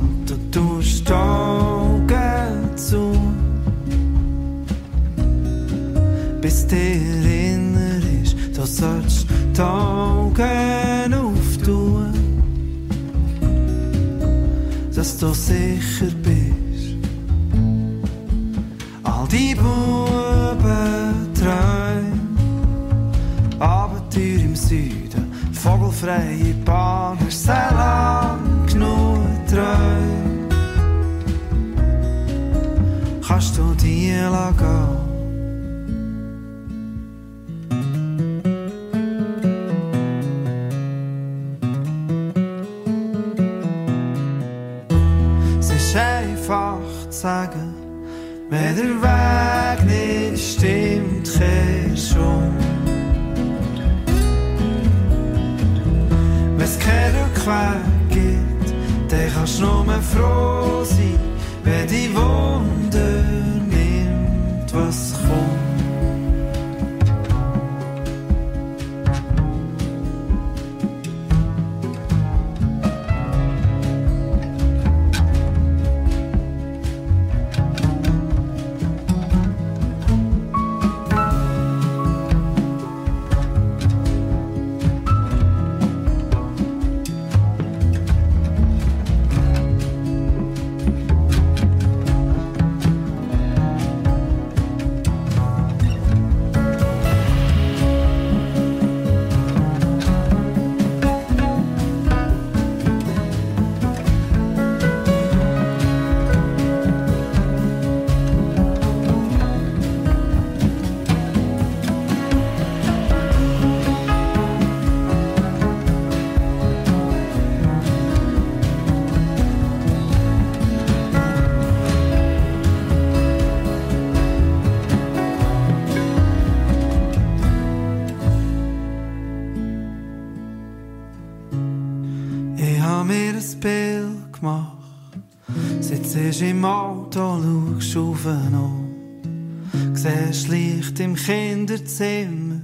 Zimmer.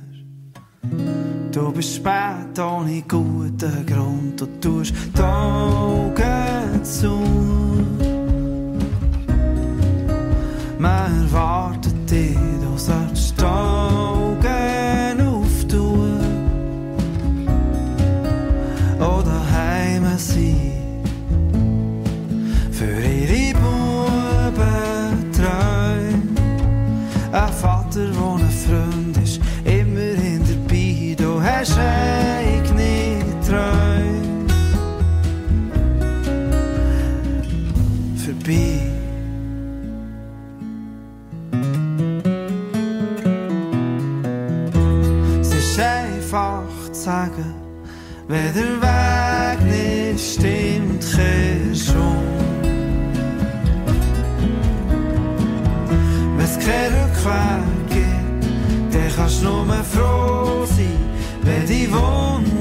Du bist spät ohne guten Grund und tust da vergeht, der kannst nur froh sein, wenn die Wunde